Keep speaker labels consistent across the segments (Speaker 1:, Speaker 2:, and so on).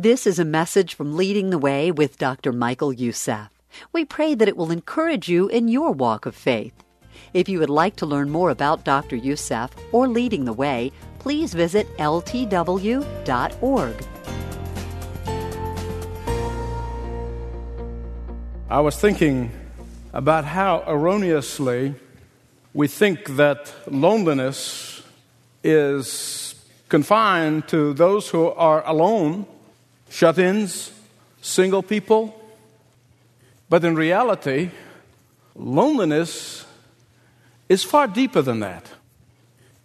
Speaker 1: This is a message from Leading the Way with Dr. Michael Youssef. We pray that it will encourage you in your walk of faith. If you would like to learn more about Dr. Youssef or Leading the Way, please visit ltw.org.
Speaker 2: I was thinking about how erroneously we think that loneliness is confined to those who are alone, shut ins, single people. But in reality, loneliness is far deeper than that.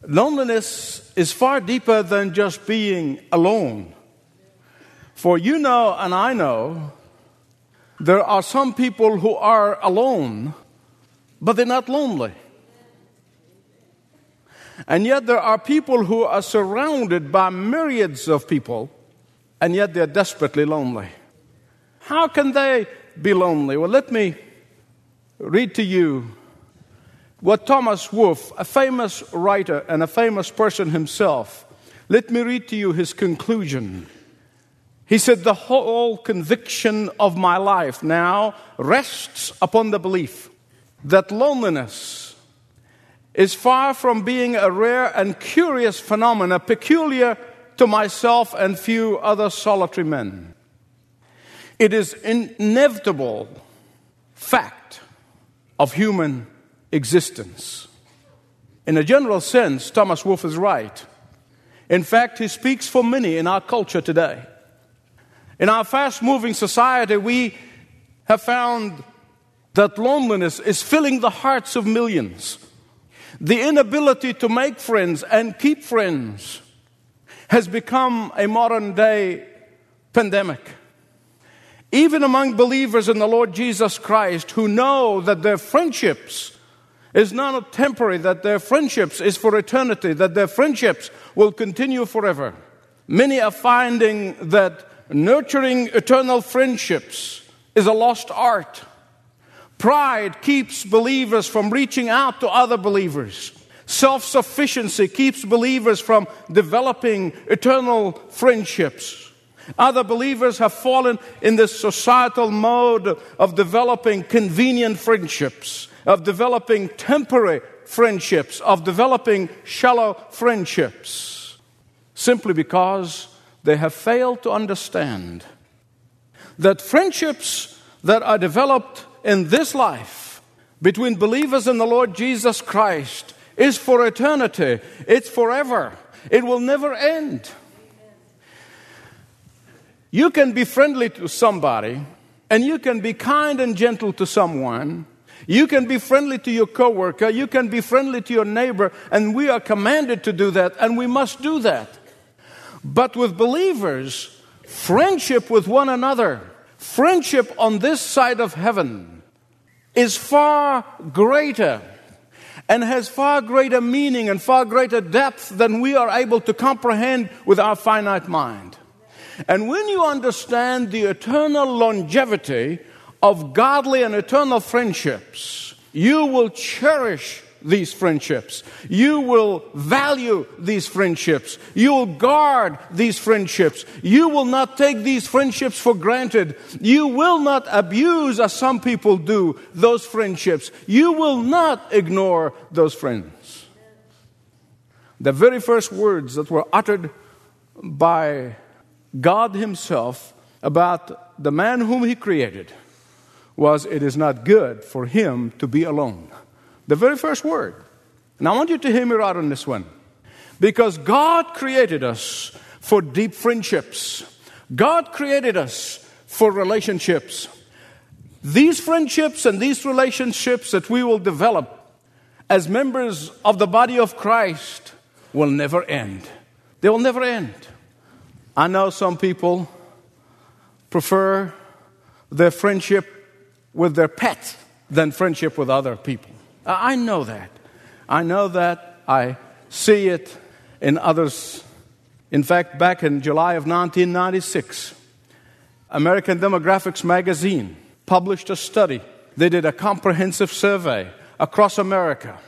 Speaker 2: Loneliness is far deeper than just being alone. For you know, and I know, there are some people who are alone, but they're not lonely. And yet, there are people who are surrounded by myriads of people, and yet they're desperately lonely. How can they be lonely? Well, let me read to you what Thomas Wolfe, a famous writer and a famous person himself, let me read to you his conclusion. He said, The whole conviction of my life now rests upon the belief that loneliness is far from being a rare and curious phenomenon peculiar to myself and few other solitary men. It is inevitable fact of human existence. In a general sense, Thomas Wolfe is right. In fact, he speaks for many in our culture today. In our fast moving society, we have found that loneliness is filling the hearts of millions. The inability to make friends and keep friends has become a modern day pandemic. Even among believers in the Lord Jesus Christ who know that their friendships is not temporary, that their friendships is for eternity, that their friendships will continue forever. Many are finding that nurturing eternal friendships is a lost art. Pride keeps believers from reaching out to other believers. Self sufficiency keeps believers from developing eternal friendships. Other believers have fallen in this societal mode of developing convenient friendships, of developing temporary friendships, of developing shallow friendships, simply because they have failed to understand that friendships that are developed in this life between believers in the Lord Jesus Christ is for eternity, it's forever, it will never end. You can be friendly to somebody, and you can be kind and gentle to someone. You can be friendly to your coworker, you can be friendly to your neighbor, and we are commanded to do that, and we must do that. But with believers, friendship with one another, friendship on this side of heaven, is far greater and has far greater meaning and far greater depth than we are able to comprehend with our finite mind. And when you understand the eternal longevity of godly and eternal friendships, you will cherish these friendships. You will value these friendships. You will guard these friendships. You will not take these friendships for granted. You will not abuse, as some people do, those friendships. You will not ignore those friends. The very first words that were uttered by God Himself about the man whom He created was, It is not good for him to be alone. The very first word. And I want you to hear me right on this one. Because God created us for deep friendships, God created us for relationships. These friendships and these relationships that we will develop as members of the body of Christ will never end. They will never end. I know some people prefer their friendship with their pet than friendship with other people. I know that. I know that. I see it in others. In fact, back in July of 1996, American Demographics magazine published a study. They did a comprehensive survey across America,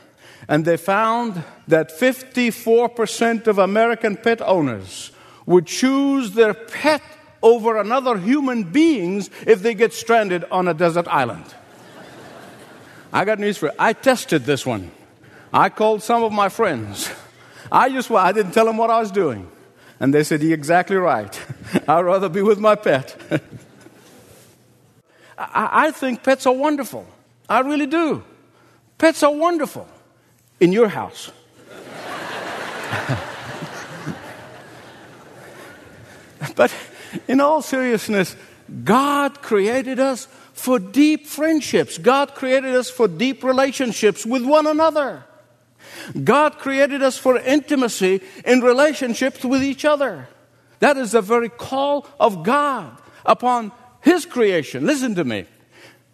Speaker 2: and they found that 54% of American pet owners would choose their pet over another human beings if they get stranded on a desert island. I got news for you. I tested this one. I called some of my friends. I just I didn't tell them what I was doing. And they said, You're exactly right. I'd rather be with my pet. I, I think pets are wonderful. I really do. Pets are wonderful in your house. but in all seriousness, God created us for deep friendships. God created us for deep relationships with one another. God created us for intimacy in relationships with each other. That is the very call of God upon His creation. Listen to me.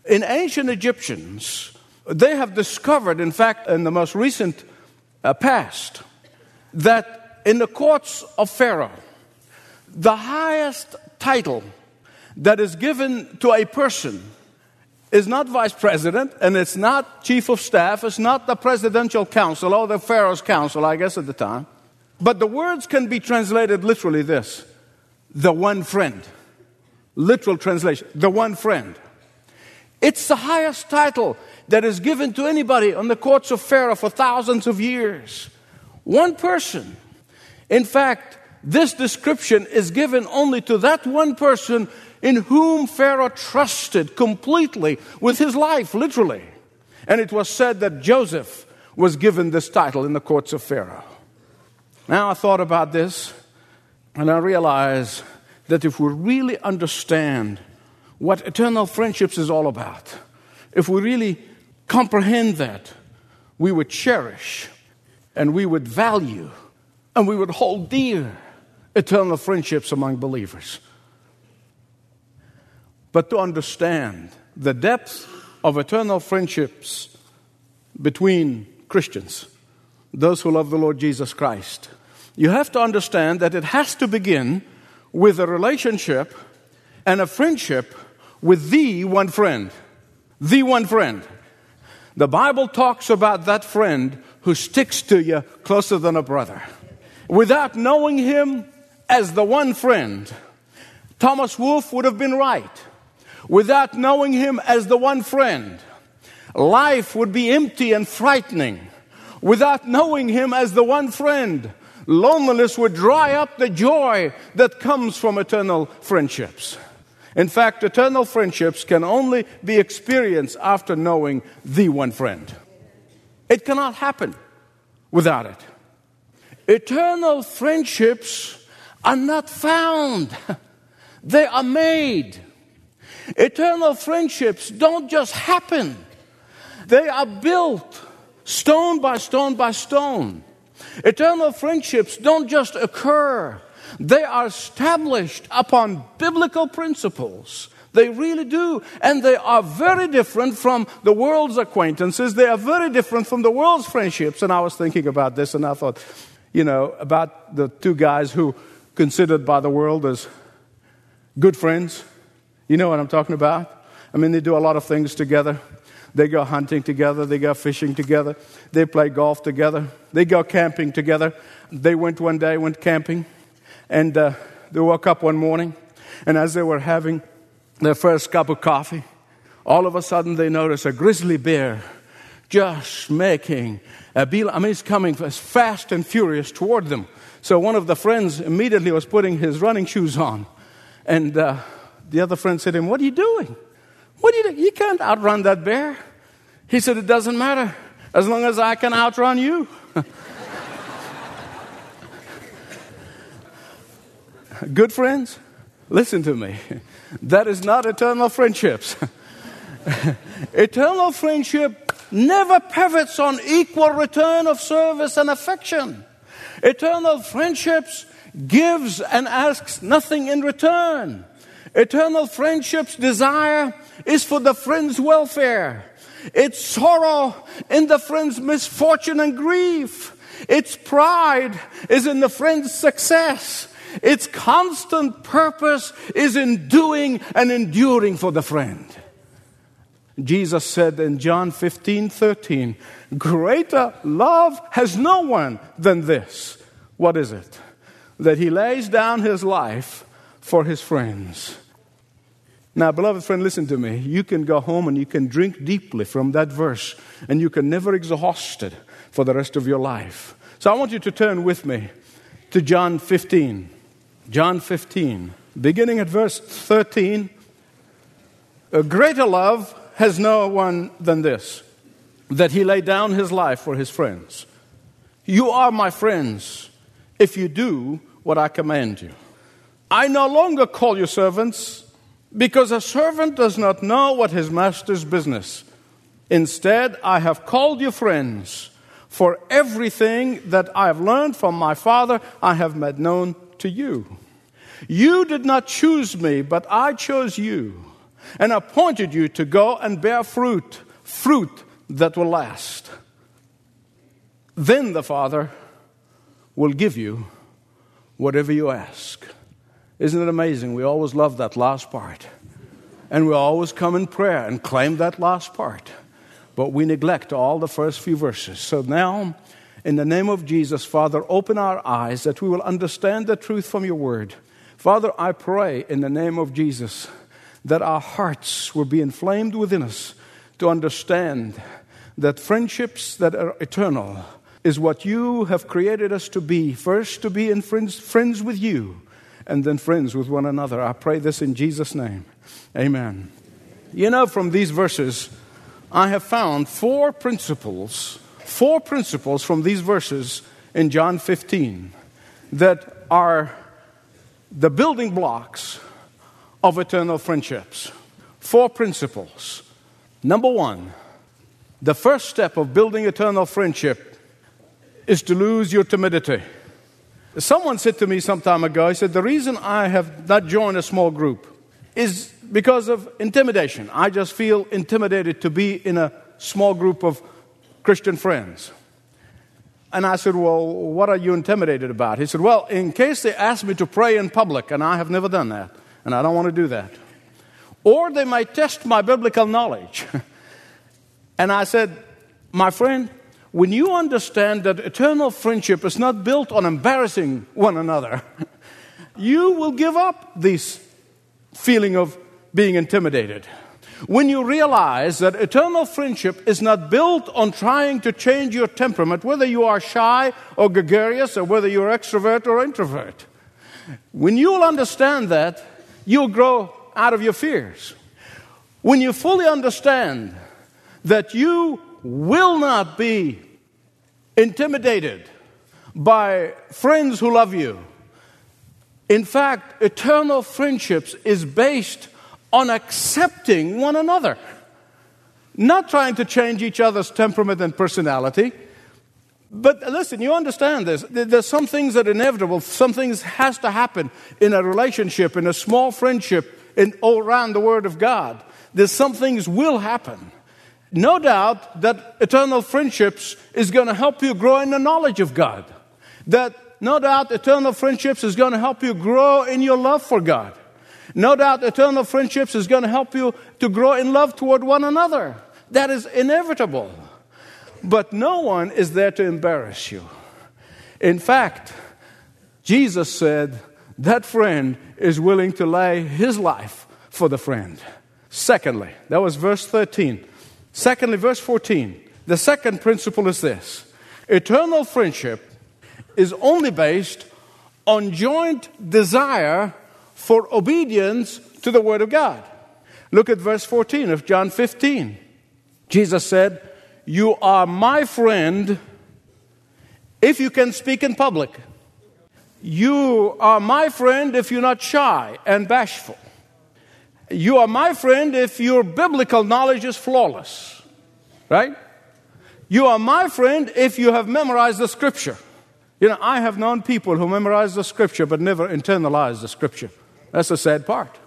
Speaker 2: In ancient Egyptians, they have discovered, in fact, in the most recent uh, past, that in the courts of Pharaoh, the highest title that is given to a person is not vice president and it's not chief of staff, it's not the presidential council or the Pharaoh's council, I guess, at the time. But the words can be translated literally this the one friend. Literal translation, the one friend. It's the highest title that is given to anybody on the courts of Pharaoh for thousands of years. One person. In fact, this description is given only to that one person in whom Pharaoh trusted completely with his life, literally. And it was said that Joseph was given this title in the courts of Pharaoh. Now I thought about this and I realized that if we really understand what eternal friendships is all about, if we really comprehend that, we would cherish and we would value and we would hold dear eternal friendships among believers. But to understand the depth of eternal friendships between Christians, those who love the Lord Jesus Christ, you have to understand that it has to begin with a relationship and a friendship with the one friend. The one friend. The Bible talks about that friend who sticks to you closer than a brother. Without knowing him as the one friend, Thomas Wolfe would have been right without knowing Him as the one friend. Life would be empty and frightening without knowing Him as the one friend. Loneliness would dry up the joy that comes from eternal friendships. In fact, eternal friendships can only be experienced after knowing the one friend. It cannot happen without it. Eternal friendships are not found, they are made. Eternal friendships don't just happen, they are built stone by stone by stone. Eternal friendships don't just occur, they are established upon biblical principles. They really do. And they are very different from the world's acquaintances. They are very different from the world's friendships. And I was thinking about this and I thought, you know, about the two guys who considered by the world as good friends. You know what I'm talking about? I mean, they do a lot of things together. They go hunting together, they go fishing together, they play golf together, they go camping together. They went one day, went camping, and uh, they woke up one morning, and as they were having their first cup of coffee, all of a sudden they notice a grizzly bear just making a beeline. I mean, he's coming as fast and furious toward them. So one of the friends immediately was putting his running shoes on, and uh, the other friend said to him, What are you doing? What are you doing? You can't outrun that bear. He said, It doesn't matter as long as I can outrun you. Good friends, listen to me. That is not eternal friendships. eternal friendship never pivots on equal return of service and affection. Eternal friendships gives and asks nothing in return. Eternal friendship's desire is for the friend's welfare. Its sorrow in the friend's misfortune and grief. Its pride is in the friend's success. Its constant purpose is in doing and enduring for the friend. Jesus said in John 15 13, Greater love has no one than this. What is it? That he lays down his life for his friends. Now, beloved friend, listen to me. You can go home and you can drink deeply from that verse, and you can never exhaust it for the rest of your life. So I want you to turn with me to John 15. John 15, beginning at verse 13. A greater love has no one than this, that he laid down his life for his friends. You are my friends if you do what I command you. I no longer call you servants because a servant does not know what his master's business. Instead, I have called you friends, for everything that I have learned from my Father I have made known to you. You did not choose me, but I chose you and appointed you to go and bear fruit, fruit that will last. Then the Father will give you whatever you ask. Isn't it amazing? We always love that last part. And we always come in prayer and claim that last part. But we neglect all the first few verses. So now, in the name of Jesus, Father, open our eyes that we will understand the truth from your word. Father, I pray in the name of Jesus that our hearts will be inflamed within us to understand that friendships that are eternal is what you have created us to be. First, to be in friends, friends with you and then friends with one another. I pray this in Jesus' name. Amen. You know, from these verses, I have found four principles, four principles from these verses in John 15 that are the building blocks of eternal friendships. Four principles. Number one, the first step of building eternal friendship is to lose your timidity. Someone said to me some time ago, he said, The reason I have not joined a small group is because of intimidation. I just feel intimidated to be in a small group of Christian friends. And I said, Well, what are you intimidated about? He said, Well, in case they ask me to pray in public, and I have never done that, and I don't want to do that. Or they might test my biblical knowledge. and I said, My friend, when you understand that eternal friendship is not built on embarrassing one another, you will give up this feeling of being intimidated. When you realize that eternal friendship is not built on trying to change your temperament, whether you are shy or gregarious, or whether you're extrovert or introvert, when you will understand that, you'll grow out of your fears. When you fully understand that you will not be intimidated by friends who love you. In fact, eternal friendships is based on accepting one another, not trying to change each other's temperament and personality. But listen, you understand this. There's some things that are inevitable. Some things has to happen in a relationship, in a small friendship, in all around the Word of God. There's some things will happen no doubt that eternal friendships is going to help you grow in the knowledge of God. That no doubt eternal friendships is going to help you grow in your love for God. No doubt eternal friendships is going to help you to grow in love toward one another. That is inevitable. But no one is there to embarrass you. In fact, Jesus said that friend is willing to lay his life for the friend. Secondly, that was verse 13. Secondly, verse 14, the second principle is this eternal friendship is only based on joint desire for obedience to the Word of God. Look at verse 14 of John 15. Jesus said, You are my friend if you can speak in public. You are my friend if you're not shy and bashful. You are my friend if your biblical knowledge is flawless. Right? You are my friend if you have memorized the scripture. You know, I have known people who memorize the scripture but never internalize the scripture. That's the sad part.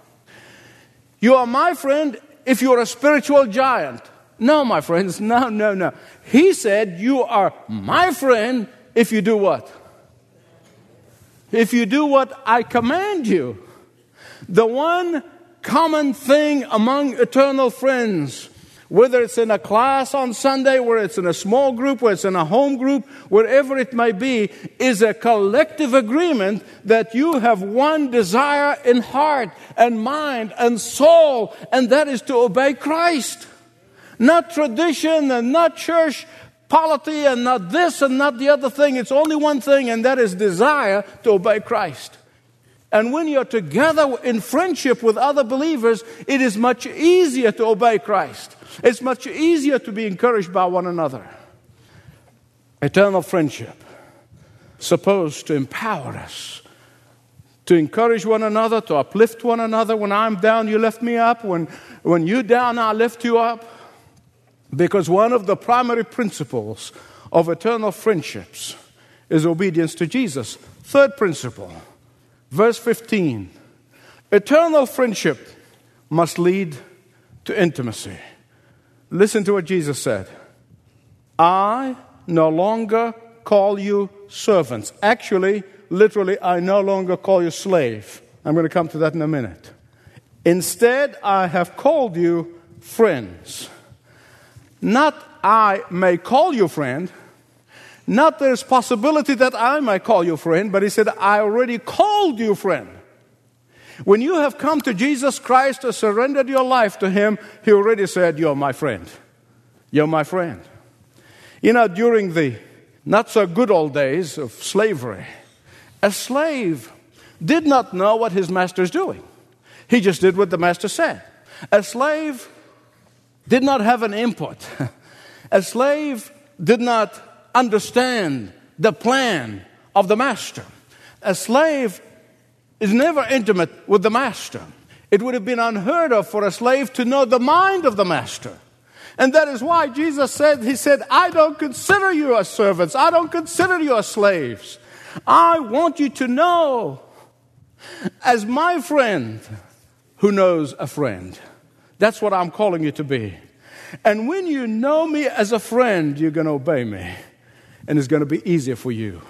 Speaker 2: You are my friend if you're a spiritual giant. No, my friends, no, no, no. He said, You are my friend if you do what? If you do what I command you. The one common thing among eternal friends whether it's in a class on Sunday, whether it's in a small group, whether it's in a home group, wherever it may be, is a collective agreement that you have one desire in heart and mind and soul, and that is to obey Christ. Not tradition and not church polity and not this and not the other thing. It's only one thing, and that is desire to obey Christ. And when you're together in friendship with other believers, it is much easier to obey Christ. It's much easier to be encouraged by one another. Eternal friendship, supposed to empower us, to encourage one another, to uplift one another. When I'm down, you lift me up. When, when you're down, I lift you up. Because one of the primary principles of eternal friendships is obedience to Jesus. Third principle, verse 15 eternal friendship must lead to intimacy. Listen to what Jesus said I no longer call you servants. Actually, literally, I no longer call you slave. I'm going to come to that in a minute. Instead, I have called you friends. Not I may call you friend, not there's possibility that I might call you friend, but he said, I already called you friend. When you have come to Jesus Christ or surrendered your life to Him, He already said, You're my friend. You're my friend. You know, during the not so good old days of slavery, a slave did not know what his master is doing. He just did what the master said. A slave did not have an input. A slave did not understand the plan of the master. A slave is never intimate with the master. It would have been unheard of for a slave to know the mind of the master. And that is why Jesus said, He said, I don't consider you as servants. I don't consider you as slaves. I want you to know as my friend who knows a friend. That's what I'm calling you to be. And when you know me as a friend, you're going to obey me. And it's going to be easier for you.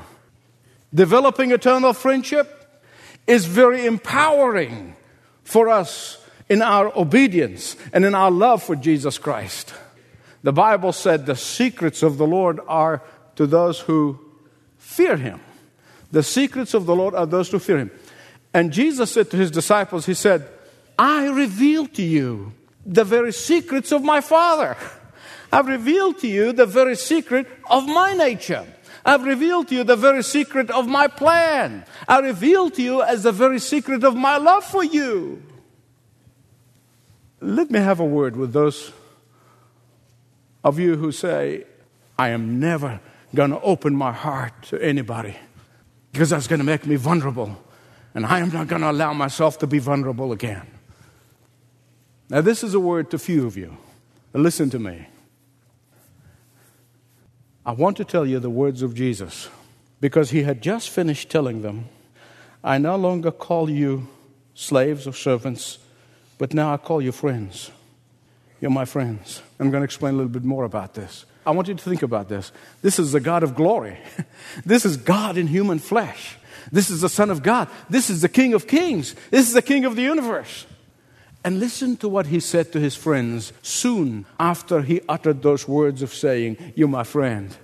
Speaker 2: Developing eternal friendship is very empowering for us in our obedience and in our love for Jesus Christ. The Bible said the secrets of the Lord are to those who fear him. The secrets of the Lord are those who fear him. And Jesus said to his disciples, He said, I reveal to you the very secrets of my Father. I've revealed to you the very secret of my nature. I've revealed to you the very secret of my plan. I revealed to you as the very secret of my love for you. Let me have a word with those of you who say, I am never going to open my heart to anybody because that's going to make me vulnerable. And I am not going to allow myself to be vulnerable again. Now, this is a word to few of you. Listen to me. I want to tell you the words of Jesus because he had just finished telling them, I no longer call you slaves or servants, but now I call you friends. You're my friends. I'm going to explain a little bit more about this. I want you to think about this. This is the God of glory. This is God in human flesh. This is the Son of God. This is the King of kings. This is the King of the universe. And listen to what he said to his friends soon after he uttered those words of saying, You're my friend.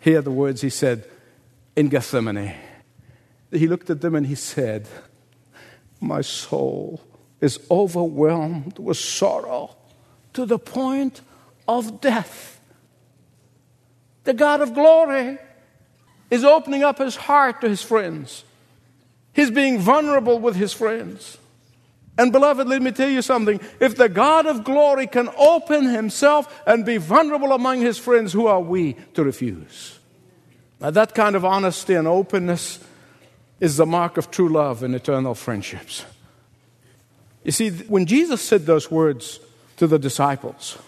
Speaker 2: Hear the words he said in Gethsemane. He looked at them and he said, My soul is overwhelmed with sorrow to the point of death. The God of glory is opening up his heart to his friends. He's being vulnerable with his friends. And beloved, let me tell you something. If the God of glory can open himself and be vulnerable among his friends, who are we to refuse? Now, that kind of honesty and openness is the mark of true love and eternal friendships. You see, when Jesus said those words to the disciples,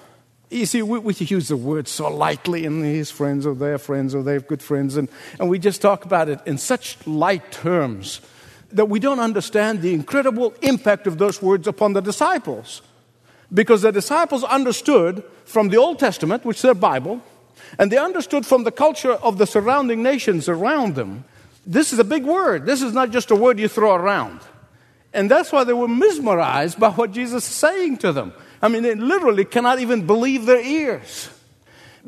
Speaker 2: you see, we, we use the word so lightly, and his friends or their friends or their good friends, and, and we just talk about it in such light terms that we don't understand the incredible impact of those words upon the disciples. Because the disciples understood from the Old Testament, which is their Bible, and they understood from the culture of the surrounding nations around them. This is a big word. This is not just a word you throw around. And that's why they were mesmerized by what Jesus is saying to them. I mean, they literally cannot even believe their ears.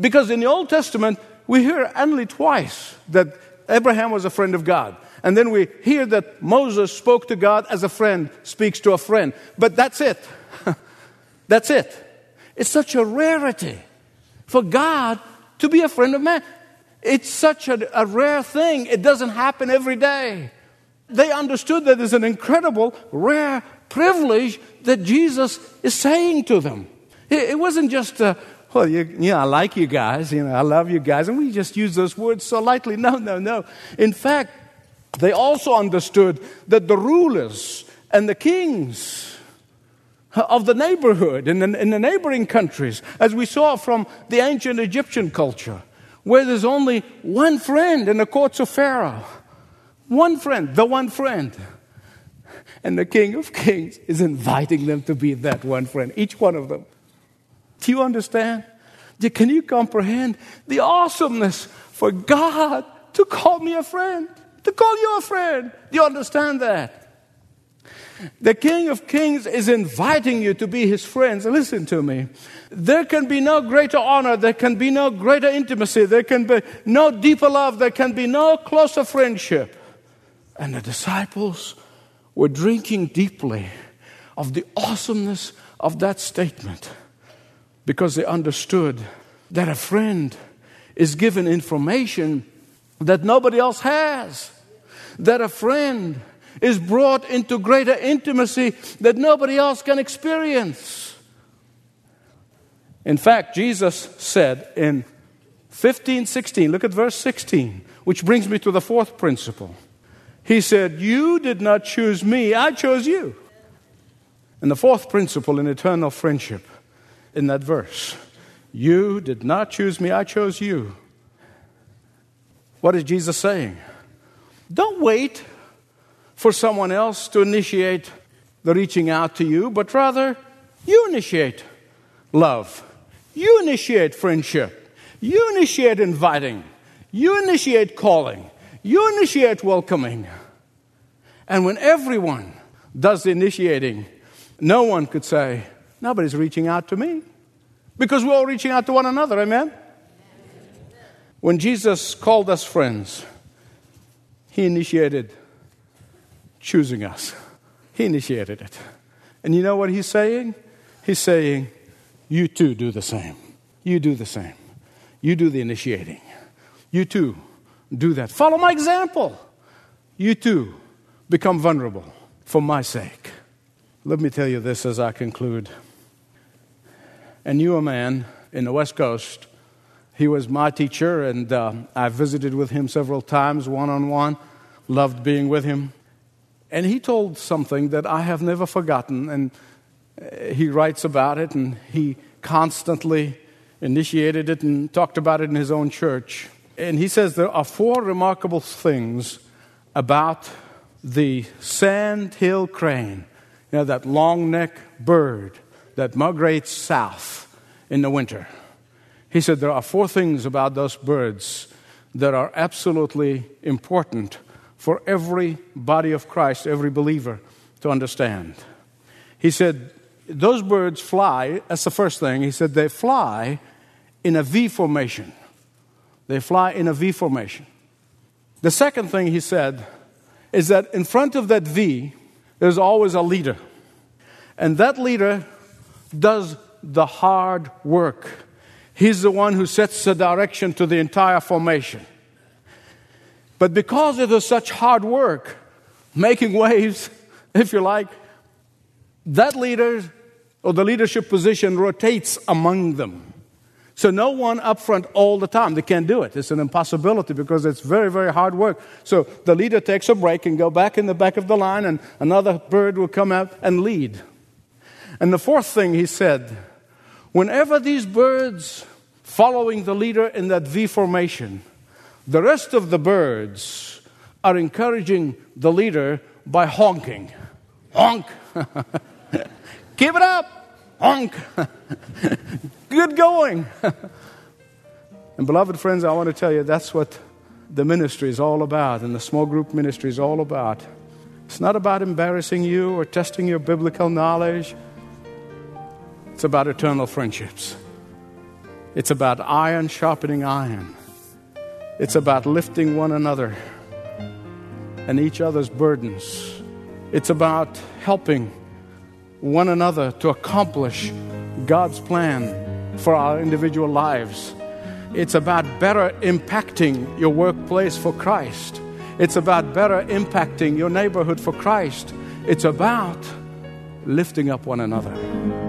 Speaker 2: Because in the Old Testament, we hear only twice that Abraham was a friend of God. And then we hear that Moses spoke to God as a friend speaks to a friend. But that's it. that's it. It's such a rarity for God to be a friend of man. It's such a, a rare thing. It doesn't happen every day. They understood that it's an incredible, rare privilege that Jesus is saying to them. It, it wasn't just, a, well, you, know, I like you guys, you know, I love you guys, and we just use those words so lightly. No, no, no. In fact, they also understood that the rulers and the kings of the neighborhood in the, in the neighboring countries, as we saw from the ancient Egyptian culture, where there's only one friend in the courts of Pharaoh. One friend, the one friend. And the King of Kings is inviting them to be that one friend, each one of them. Do you understand? Can you comprehend the awesomeness for God to call me a friend? To call you a friend? Do you understand that? The King of Kings is inviting you to be his friends. Listen to me. There can be no greater honor, there can be no greater intimacy, there can be no deeper love, there can be no closer friendship. And the disciples were drinking deeply of the awesomeness of that statement because they understood that a friend is given information that nobody else has, that a friend is brought into greater intimacy that nobody else can experience. In fact, Jesus said in 15, 16, look at verse 16, which brings me to the fourth principle. He said, You did not choose me, I chose you. And the fourth principle in eternal friendship in that verse You did not choose me, I chose you. What is Jesus saying? Don't wait for someone else to initiate the reaching out to you, but rather you initiate love. You initiate friendship. You initiate inviting. You initiate calling. You initiate welcoming. And when everyone does the initiating, no one could say, Nobody's reaching out to me. Because we're all reaching out to one another, amen? When Jesus called us friends, he initiated choosing us. He initiated it. And you know what he's saying? He's saying, You too do the same. You do the same. You do the initiating. You too do that. Follow my example. You too become vulnerable for my sake. Let me tell you this as I conclude. And you, a man in the West Coast, he was my teacher, and uh, I visited with him several times one on one, loved being with him. And he told something that I have never forgotten, and uh, he writes about it, and he constantly initiated it and talked about it in his own church. And he says there are four remarkable things about the sandhill crane, you know, that long neck bird that migrates south in the winter. He said there are four things about those birds that are absolutely important for every body of Christ, every believer to understand. He said, Those birds fly, that's the first thing. He said, they fly in a V formation. They fly in a V formation. The second thing he said is that in front of that V, there's always a leader. And that leader does the hard work. He's the one who sets the direction to the entire formation. But because it is such hard work, making waves, if you like, that leader or the leadership position rotates among them. So no one up front all the time. They can't do it. It's an impossibility because it's very, very hard work. So the leader takes a break and go back in the back of the line and another bird will come out and lead. And the fourth thing he said, whenever these birds following the leader in that V formation the rest of the birds are encouraging the leader by honking. Honk! Keep it up! Honk! Good going! and, beloved friends, I want to tell you that's what the ministry is all about and the small group ministry is all about. It's not about embarrassing you or testing your biblical knowledge. It's about eternal friendships. It's about iron sharpening iron. It's about lifting one another and each other's burdens. It's about helping one another to accomplish God's plan for our individual lives. It's about better impacting your workplace for Christ. It's about better impacting your neighborhood for Christ. It's about lifting up one another.